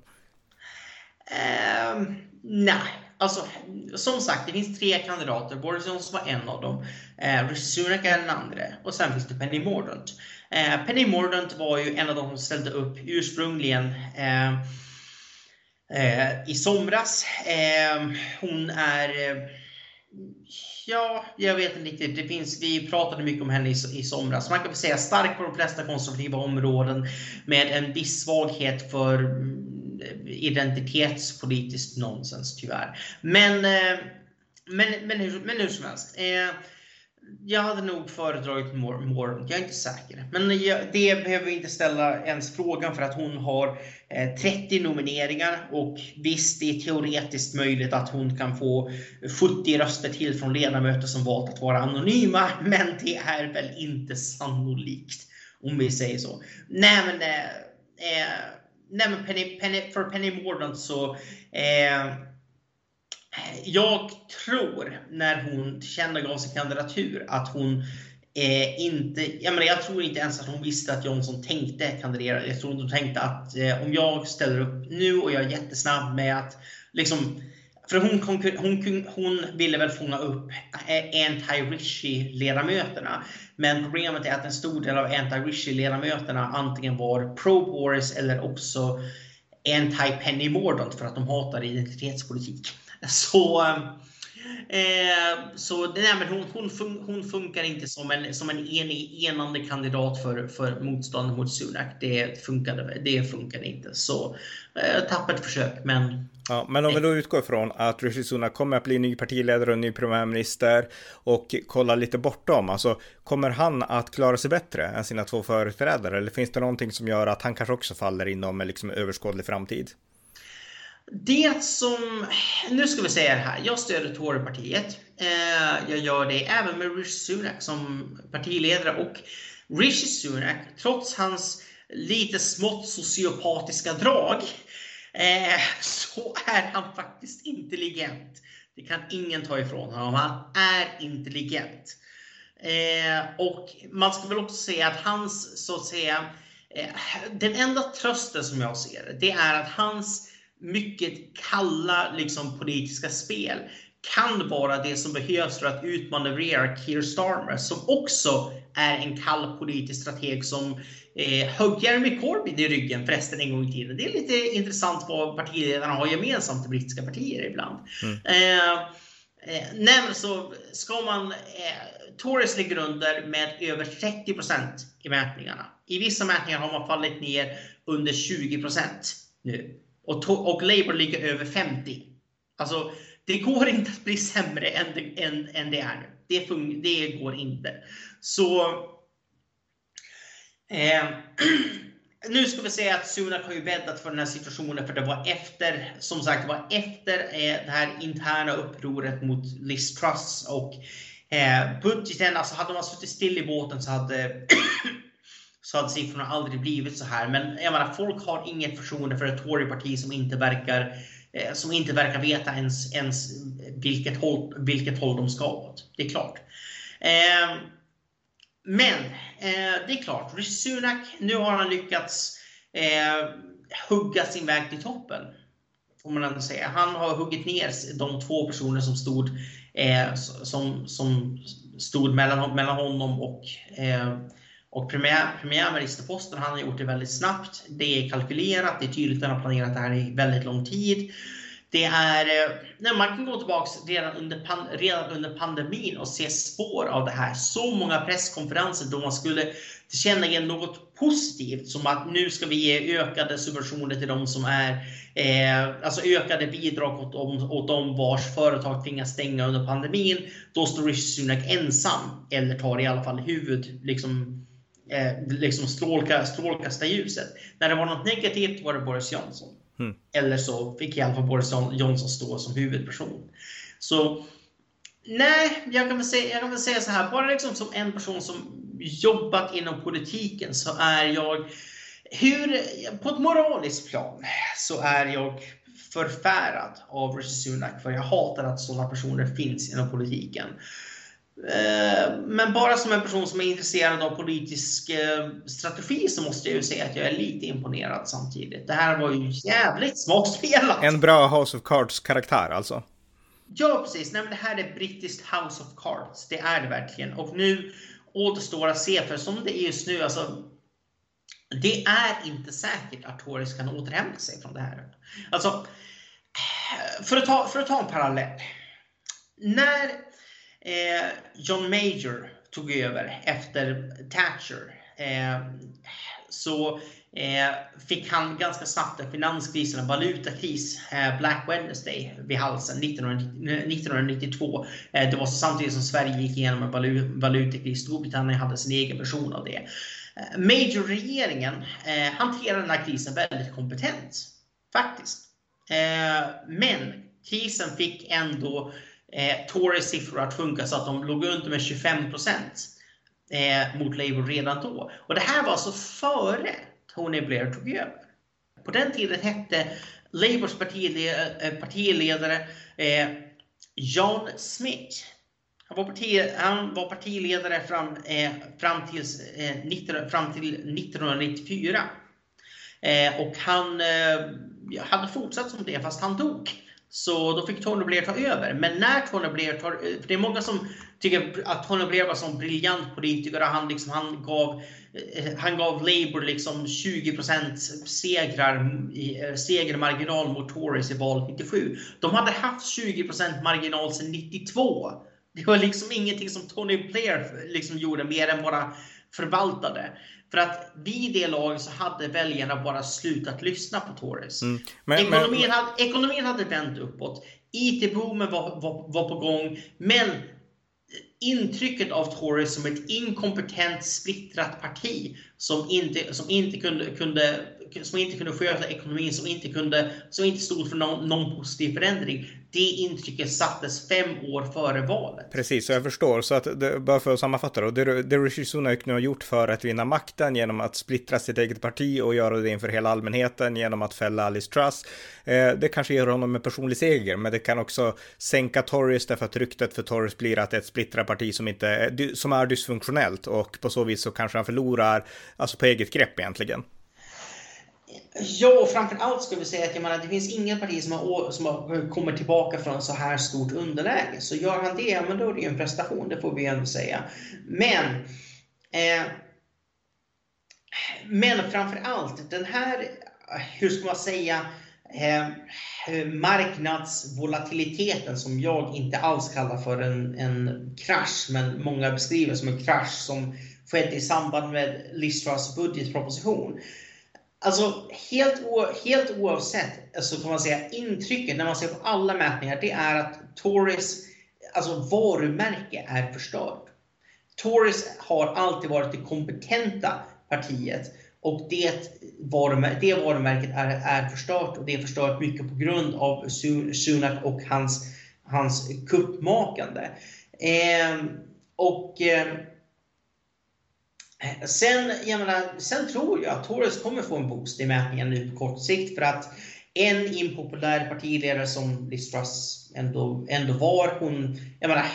Eh, nej, Alltså, som sagt, det finns tre kandidater. Boris Johnson var en av dem. Eh, Rishi Sunak är den andra. Och sen finns det Penny Mordaunt. Eh, Penny Mordaunt var ju en av dem som ställde upp ursprungligen eh, eh, i somras. Eh, hon är... Eh, ja, jag vet inte riktigt. Det finns, vi pratade mycket om henne i, i somras. Man kan väl säga stark på de flesta konservativa områden med en viss svaghet för identitetspolitiskt nonsens tyvärr. Men, eh, men, men, hur, men hur som helst. Eh, jag hade nog föredragit Moore, jag är inte säker. Men jag, det behöver vi inte ställa ens frågan för att hon har eh, 30 nomineringar och visst, det är teoretiskt möjligt att hon kan få 70 röster till från ledamöter som valt att vara anonyma, men det är väl inte sannolikt. Om vi säger så. Nej men eh, nej men Penny, Penny, för Penny Mordaunt så eh, jag tror när hon tillkännagav sin kandidatur att hon eh, inte, jag, menar, jag tror inte ens att hon visste att Johnson tänkte kandidera. Jag tror hon tänkte att eh, om jag ställer upp nu och jag är jättesnabb med att liksom för hon, hon, hon ville väl fånga upp eh, anti-Rishi-ledamöterna. Men problemet är att en stor del av anti-Rishi-ledamöterna antingen var pro-Boris eller också anti-Penny Mordaunt för att de hatar identitetspolitik. Så, eh, så nej, men hon, hon, fun, hon, funkar inte som en, som en enig, enande kandidat för, för motståndet mot Sunak. Det funkade, det funkade inte. Så eh, tappert försök, men Ja, men om vi då utgår ifrån att Rishi Sunak kommer att bli ny partiledare och ny premiärminister och kollar lite bortom, alltså kommer han att klara sig bättre än sina två företrädare? Eller finns det någonting som gör att han kanske också faller inom liksom överskådlig framtid? Det som, nu ska vi säga det här, jag stöder Torypartiet. Eh, jag gör det även med Rishi Sunak som partiledare och Rishi Sunak, trots hans lite smått sociopatiska drag, eh, så är han faktiskt intelligent. Det kan ingen ta ifrån honom. Han är intelligent. Eh, och man ska väl också säga att hans, så att säga, eh, den enda trösten som jag ser det är att hans mycket kalla liksom, politiska spel kan vara det som behövs för att utmanövrera Keir Starmer som också är en kall politisk strateg som eh, högg Jeremy Corbyn i ryggen förresten en gång i tiden. Det är lite intressant vad partiledarna har gemensamt i brittiska partier ibland. Mm. Eh, eh, nej, men så ska man... Eh, Tories ligger under med över 30% i mätningarna. I vissa mätningar har man fallit ner under 20% nu. Och, och Labour ligger över 50. Alltså, det går inte att bli sämre än det, än, än det är nu. Det, det går inte. Så... Eh, nu ska vi säga att Sunak har ju bäddat för den här situationen för det var efter, som sagt, det var efter eh, det här interna upproret mot Liz Truss och eh, budgeten. Alltså hade man suttit still i båten så hade så hade siffrorna aldrig blivit så här. Men jag menar, folk har inget förtroende för ett Toryparti som inte verkar eh, Eh, som inte verkar veta ens, ens vilket, håll, vilket håll de ska åt. Det är klart. Eh, men eh, det är klart, Rishi Sunak, nu har han lyckats eh, hugga sin väg till toppen. Får man ändå säga. Han har huggit ner de två personer som stod, eh, som, som stod mellan, mellan honom och eh, och premiär, premiärministerposten, han har gjort det väldigt snabbt. Det är kalkylerat, det är tydligt att han har planerat det här i väldigt lång tid. Det är, eh, nej, man kan gå tillbaka redan under, pan, redan under pandemin och se spår av det här. Så många presskonferenser då man skulle tillkännage något positivt som att nu ska vi ge ökade subventioner till de som är, eh, alltså ökade bidrag åt, dem, åt de vars företag tvingas stänga under pandemin. Då står Rishi Sunak ensam, eller tar i alla fall huvud, liksom, eh, liksom strålka, strålkasta ljuset. När det var något negativt var det Boris Johnson. Mm. Eller så fick i alla fall Boris Johnson stå som huvudperson. Så nej, jag kan väl säga, jag kan väl säga så här. Bara liksom som en person som jobbat inom politiken så är jag hur, på ett moraliskt plan så är jag förfärad av Rishi Sunak för jag hatar att sådana personer finns inom politiken. Eh, men bara som en person som är intresserad av politisk eh, strategi så måste jag ju säga att jag är lite imponerad samtidigt. Det här var ju jävligt smart spelat. En bra House of Cards-karaktär alltså? Ja, precis. Nej, det här är brittiskt House of Cards. Det är det verkligen. Och nu återstår att se, för som det är just nu, alltså det är inte säkert att Tories kan återhämta sig från det här. Alltså, för att ta, för att ta en parallell. När Eh, Eh, John Major tog över efter Thatcher eh, så eh, fick han ganska snabbt en finanskris, en valutakris, eh, Black Wednesday, vid halsen 1992. Eh, det var samtidigt som Sverige gick igenom en valutakris. Storbritannien hade sin egen version av det. Major-regeringen hanterade den här krisen väldigt kompetent, faktiskt. men krisen fick ändå eh, Tories siffror att sjunka så att de låg under med 25 procent eh, mot Labour redan då. Och det här var alltså före Tony Blair tog över. På den tiden hette Labours partiledare, eh, partiledare eh, John Smith. Han var, parti, han var partiledare fram, eh, fram, tills, eh, 19, fram till 1994. Eh, och han eh, hade fortsatt som det fast han dog. Så då fick Tony Blair ta över. Men när Tony Blair tar för det är många som tycker att Tony Blair var en briljant politiker och han, liksom, han, gav, eh, han gav Labour liksom 20% segrar, eh, segermarginal mot Tories i valet 97. De hade haft 20% marginal sedan 92. Det var liksom ingenting som Tony Blair eh, liksom gjorde mer än bara förvaltade. För att vid det laget så hade väljarna bara slutat lyssna på Tories. Mm. Men, ekonomin, men... Hade, ekonomin hade vänt uppåt. IT-boomen var, var, var på gång. Men intrycket av Tories som ett inkompetent, splittrat parti som inte, som inte kunde, kunde som inte kunde sköta ekonomin, som inte, kunde, som inte stod för någon, någon positiv förändring. Det intrycket sattes fem år före valet. Precis, så jag förstår. Så att, det, bara för att sammanfatta då, det, det Rishi Sunak nu har gjort för att vinna makten genom att splittra sitt eget parti och göra det inför hela allmänheten genom att fälla Alice Truss. Eh, det kanske ger honom en personlig seger, men det kan också sänka Tories därför att ryktet för Tories blir att det är ett splittrat parti som, inte, som är dysfunktionellt och på så vis så kanske han förlorar, alltså på eget grepp egentligen. Ja, och framförallt skulle vi säga att jag menar, det finns inget parti som har, som har kommit tillbaka från så här stort underläge. Så gör han det, men då är det ju en prestation, det får vi ändå säga. Men, eh, men framförallt, den här, hur ska man säga, eh, marknadsvolatiliteten som jag inte alls kallar för en, en krasch, men många beskriver som en krasch som skedde i samband med Listras budgetproposition. Alltså helt, helt oavsett alltså, så kan man säga intrycket när man ser på alla mätningar, det är att Tories alltså varumärke är förstört. Tories har alltid varit det kompetenta partiet och det, varumär det varumärket är, är förstört och det är förstört mycket på grund av Sunak och hans, hans kuppmakande. Eh, och eh, Eh, sen, jag menar, sen tror jag att Torres kommer få en boost i mätningen nu på kort sikt för att en impopulär partiledare som Liz Truss ändå, ändå var, hon, jag menar,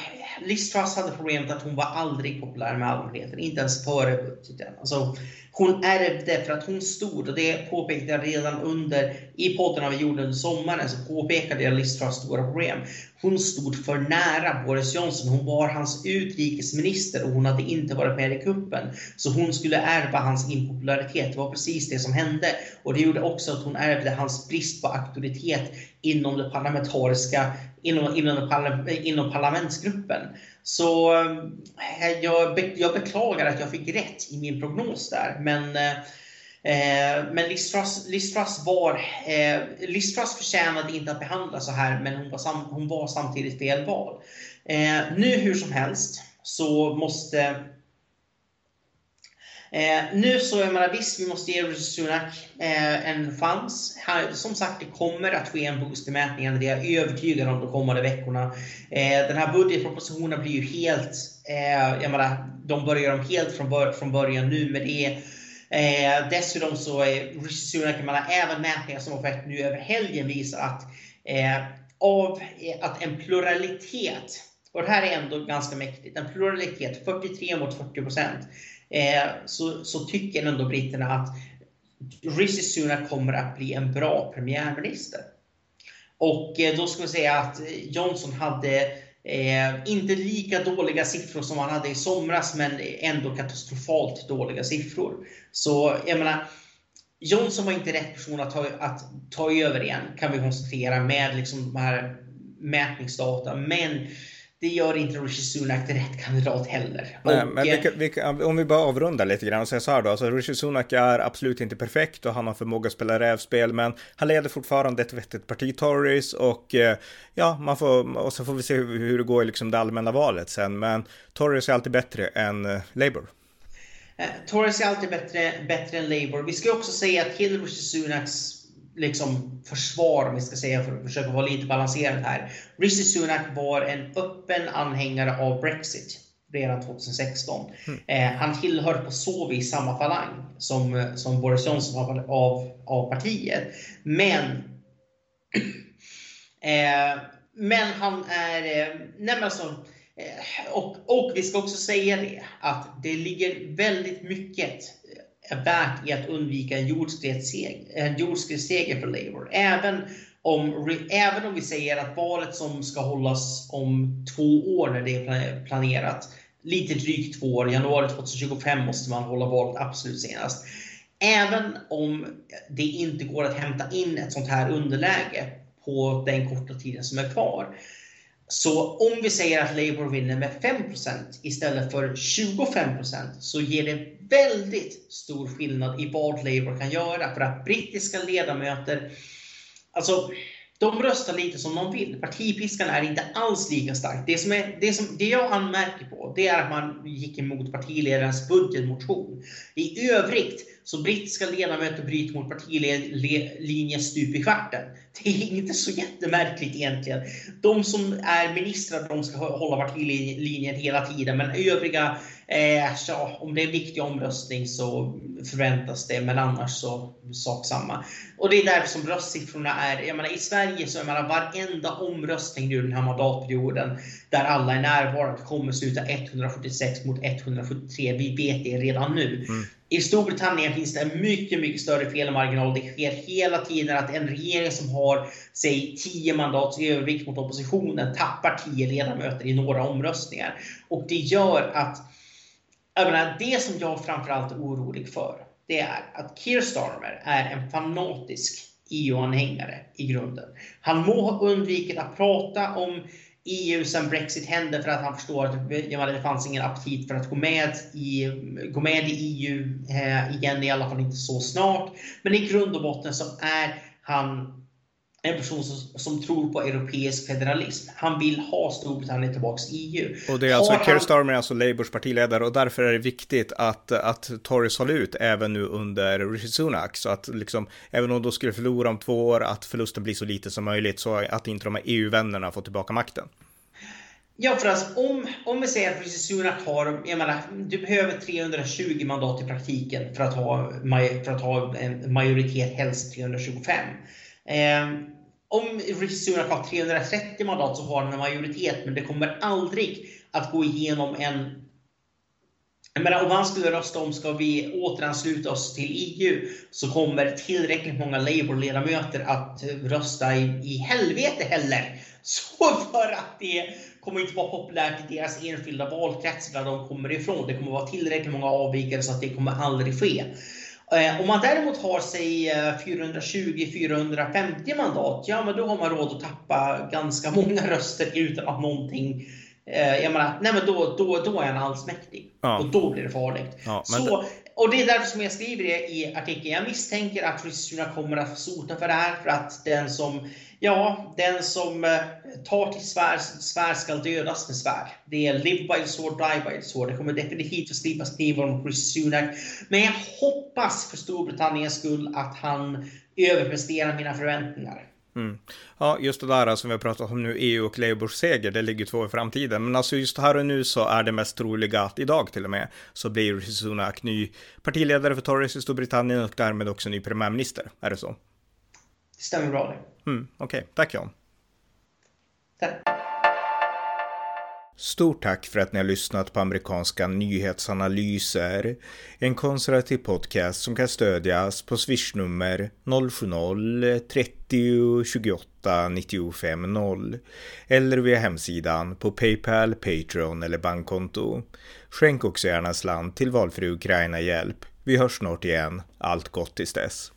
Liz Truss hade problemet att hon var aldrig populär med allmänheten, inte ens före budgeten. Alltså, hon ärvde för att hon stod, och det påpekade jag redan under i podden vi gjorde under sommaren, så påpekade jag Liz Truss stora problem. Hon stod för nära Boris Johnson. Hon var hans utrikesminister och hon hade inte varit med i kuppen. Så hon skulle ärva hans impopularitet. Det var precis det som hände. Och det gjorde också att hon ärvde hans brist på auktoritet inom det parlamentariska, inom, inom, inom parlamentsgruppen. Så eh, jag, jag beklagar att jag fick rätt i min prognos där. Men eh, eh men Listras, Listras, var, eh, Liz förtjänade inte att behandlas så här, men hon var, sam, hon var samtidigt fel val. Eh, nu hur som helst så måste eh, nu så, jag menar visst, vi måste ge Rishi Sunak eh, en chans. Här, som sagt, det kommer att ske en boost i mätningen. Det är jag övertygad om de kommande veckorna. Eh, den här budgetpropositionen blir ju helt, eh, jag menar, de börjar om helt från, bör från början nu med det Eh, dessutom så är Rishi Sunak, även mätningar som har skett nu över helgen visar att eh, av eh, att en pluralitet, och det här är ändå ganska mäktigt, en pluralitet, 43 mot 40 procent, Eh, så, så tycker ändå britterna att Rishi Sunak kommer att bli en bra premiärminister. Och eh, då ska vi säga att Johnson hade Eh, inte lika dåliga siffror som han hade i somras, men ändå katastrofalt dåliga siffror. Så jag menar, Johnson var inte rätt person att ta, att ta över igen, kan vi konstatera, med liksom de här mätningsdata. Men det gör inte Rishi Sunak till rätt kandidat heller. Nej, och, men vi, vi, om vi bara avrundar lite grann och säger så här då, alltså Rishi Sunak är absolut inte perfekt och han har förmåga att spela rävspel, men han leder fortfarande ett vettigt parti, Tories, och eh, ja, man får, och så får vi se hur det går i liksom det allmänna valet sen, men Tories är alltid bättre än eh, Labour. Eh, Tories är alltid bättre, bättre än Labour. Vi ska också säga att till Rishi Sunaks liksom försvar, om vi ska säga, för att försöka vara lite balanserad här. Rishi Sunak var en öppen anhängare av Brexit redan 2016. Mm. Eh, han tillhör på så vis samma falang som, som Boris Johnson av, av, av partiet. Men Eh, men han är, eh, nej men alltså, eh, och, och vi ska också säga det, att det ligger väldigt mycket värt i att undvika en jordskredsseger för Labour. Även om, även om vi säger att valet som ska hållas om två år när det är planerat, lite drygt två år, januari 2025 måste man hålla valet absolut senast. Även om det inte går att hämta in ett sånt här underläge på den korta tiden som är kvar. Så om vi säger att Labour vinner med 5% istället för 25% så ger det väldigt stor skillnad i vad Labour kan göra. För att brittiska ledamöter, alltså de röstar lite som de vill. Partipiskan är inte alls lika stark. Det, som är, det, som, det jag anmärker på det är att man gick emot partiledarens budgetmotion. I övrigt så brittiska ledamöter bryter mot partilinjen stup i kvarten. Det är inte så jättemärkligt egentligen. De som är ministrar de ska hålla partilinjen hela tiden men övriga Eh, så om det är en viktig omröstning så förväntas det, men annars så sak samma. Och det är därför som röstsiffrorna är, jag menar i Sverige så är man varenda omröstning nu den här mandatperioden där alla är närvarande kommer sluta 176 mot 173. Vi vet det redan nu. Mm. I Storbritannien finns det en mycket, mycket större felmarginal. Det sker hela tiden att en regering som har, säg 10 mandats övervikt mot oppositionen tappar 10 ledamöter i några omröstningar. Och det gör att jag menar, det som jag framförallt är orolig för, det är att Keir Starmer är en fanatisk EU-anhängare i grunden. Han må ha undvikit att prata om EU sen Brexit hände för att han förstår att det fanns ingen aptit för att gå med i, gå med i EU eh, igen, i alla fall inte så snart. Men i grund och botten så är han en person som, som, tror på europeisk federalism. Han vill ha Storbritannien tillbaks i EU. Och det är alltså, han... Keir Starmer är alltså Labours partiledare och därför är det viktigt att, att Tories håller ut även nu under Rishi Sunak. Så att liksom, även om de skulle förlora om två år, att förlusten blir så lite som möjligt så att inte de här EU-vännerna får tillbaka makten. Ja, för alltså, om, om vi säger att Rishi Sunak har, jag menar, du behöver 320 mandat i praktiken för att ha, för att ha en majoritet, helst 325. Eh, om Rishi Sunak har 330 mandat så har han en majoritet, men det kommer aldrig att gå igenom en jag menar, om han skulle rösta om ska vi återansluta oss till EU så kommer tillräckligt många Labour-ledamöter att rösta i, i helvete heller. Så för att det kommer inte vara populärt i deras enskilda valkretsar där de kommer ifrån. Det kommer vara tillräckligt många avvikare så att det kommer aldrig ske. Eh, om man däremot har sig 420-450 eh, mandat, ja men då har man råd att tappa ganska många röster utan att någonting eh, jag menar, nej men då, då, då är han allsmäktig. Ja. Och då blir det farligt. Ja, så, och det är därför som jag skriver det i artikeln. Jag misstänker att Rishi kommer att få sota för det här. För att den som Ja, den som eh, tar till svär, svär skall dödas med svärd. Det är live by the sword, die by the sword. Det kommer definitivt att slipas knivar om Chris Sunak. Men jag hoppas för Storbritanniens skull att han överpresterar mina förväntningar. Mm. Ja, just det där som vi har pratat om nu, EU och Labours seger, det ligger två i framtiden. Men alltså just här och nu så är det mest troliga att idag till och med så blir Sunak ny partiledare för Tories i Storbritannien och därmed också ny premiärminister. Är det så? Det stämmer bra det. Mm, Okej, okay. tack Jan. Tack. Stort tack för att ni har lyssnat på amerikanska nyhetsanalyser. En konservativ podcast som kan stödjas på swishnummer 070-30 28 95 0 eller via hemsidan på Paypal, Patreon eller bankkonto. Skänk också gärna slant till valfri Ukraina-hjälp. Vi hörs snart igen. Allt gott tills dess.